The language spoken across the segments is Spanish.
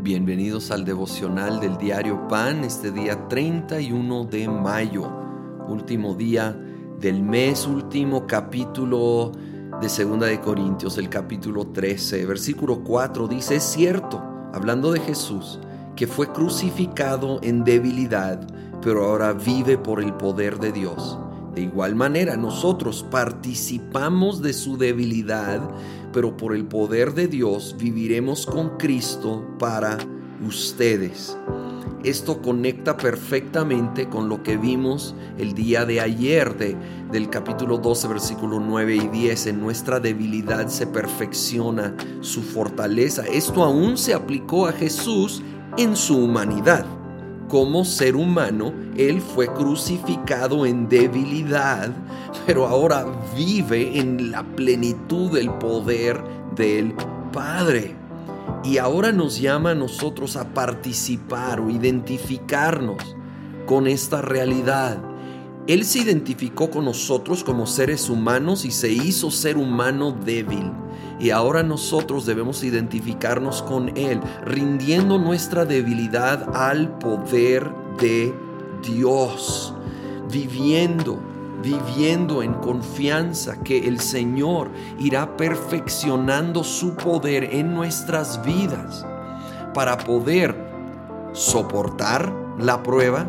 bienvenidos al devocional del diario Pan este día 31 de mayo, último día del mes, último capítulo de Segunda de Corintios, el capítulo 13, versículo 4 dice, es cierto, hablando de Jesús, que fue crucificado en debilidad, pero ahora vive por el poder de Dios. De igual manera, nosotros participamos de su debilidad, pero por el poder de Dios viviremos con Cristo para ustedes. Esto conecta perfectamente con lo que vimos el día de ayer de, del capítulo 12, versículo 9 y 10. En nuestra debilidad se perfecciona su fortaleza. Esto aún se aplicó a Jesús en su humanidad como ser humano, Él fue crucificado en debilidad, pero ahora vive en la plenitud del poder del Padre. Y ahora nos llama a nosotros a participar o identificarnos con esta realidad. Él se identificó con nosotros como seres humanos y se hizo ser humano débil. Y ahora nosotros debemos identificarnos con Él, rindiendo nuestra debilidad al poder de Dios, viviendo, viviendo en confianza que el Señor irá perfeccionando su poder en nuestras vidas para poder soportar la prueba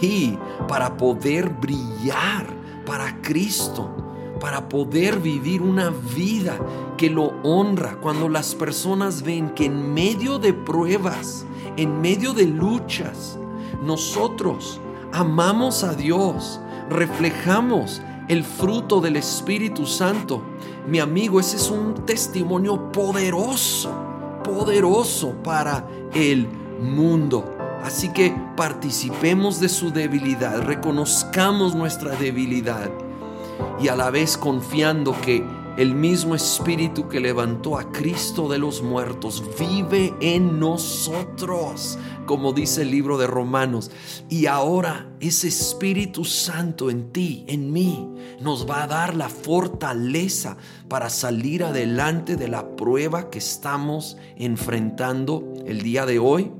y para poder brillar para Cristo para poder vivir una vida que lo honra. Cuando las personas ven que en medio de pruebas, en medio de luchas, nosotros amamos a Dios, reflejamos el fruto del Espíritu Santo. Mi amigo, ese es un testimonio poderoso, poderoso para el mundo. Así que participemos de su debilidad, reconozcamos nuestra debilidad y a la vez confiando que el mismo Espíritu que levantó a Cristo de los muertos vive en nosotros, como dice el libro de Romanos. Y ahora ese Espíritu Santo en ti, en mí, nos va a dar la fortaleza para salir adelante de la prueba que estamos enfrentando el día de hoy.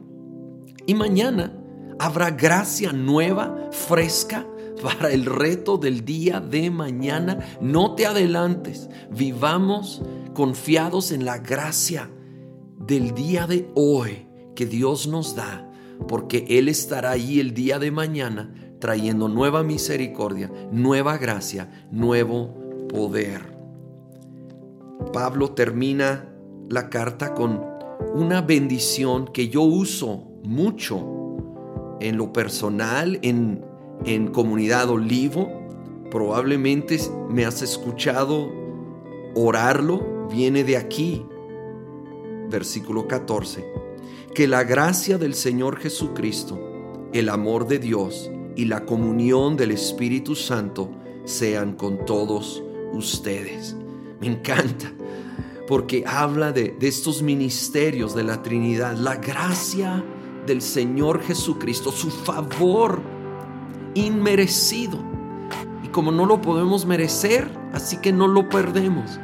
Y mañana habrá gracia nueva, fresca para el reto del día de mañana. No te adelantes, vivamos confiados en la gracia del día de hoy que Dios nos da, porque Él estará allí el día de mañana trayendo nueva misericordia, nueva gracia, nuevo poder. Pablo termina la carta con una bendición que yo uso mucho en lo personal, en en Comunidad Olivo. Probablemente me has escuchado orarlo. Viene de aquí. Versículo 14. Que la gracia del Señor Jesucristo, el amor de Dios y la comunión del Espíritu Santo sean con todos ustedes. Me encanta porque habla de, de, estos ministerios de la Trinidad, la gracia del Señor Jesucristo, su favor inmerecido. Y como no lo podemos merecer, así que no lo perdemos,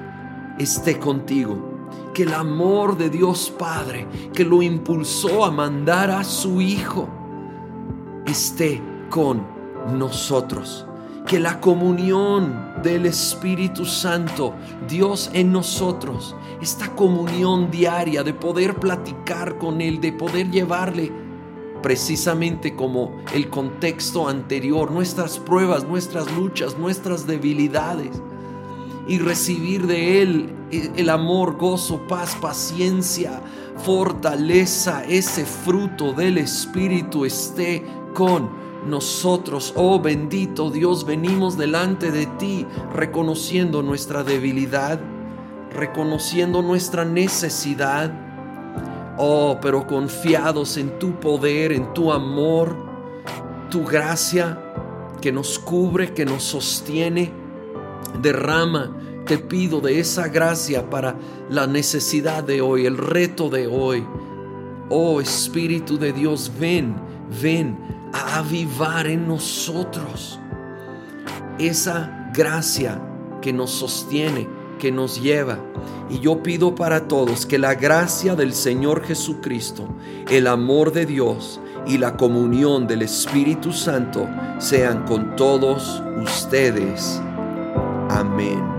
esté contigo. Que el amor de Dios Padre, que lo impulsó a mandar a su Hijo, esté con nosotros. Que la comunión del Espíritu Santo, Dios en nosotros, esta comunión diaria de poder platicar con Él, de poder llevarle precisamente como el contexto anterior, nuestras pruebas, nuestras luchas, nuestras debilidades, y recibir de Él el amor, gozo, paz, paciencia, fortaleza, ese fruto del Espíritu esté con nosotros. Oh bendito Dios, venimos delante de ti reconociendo nuestra debilidad, reconociendo nuestra necesidad Oh, pero confiados en tu poder, en tu amor, tu gracia que nos cubre, que nos sostiene. Derrama, te pido de esa gracia para la necesidad de hoy, el reto de hoy. Oh Espíritu de Dios, ven, ven a avivar en nosotros esa gracia que nos sostiene, que nos lleva. Y yo pido para todos que la gracia del Señor Jesucristo, el amor de Dios y la comunión del Espíritu Santo sean con todos ustedes. Amén.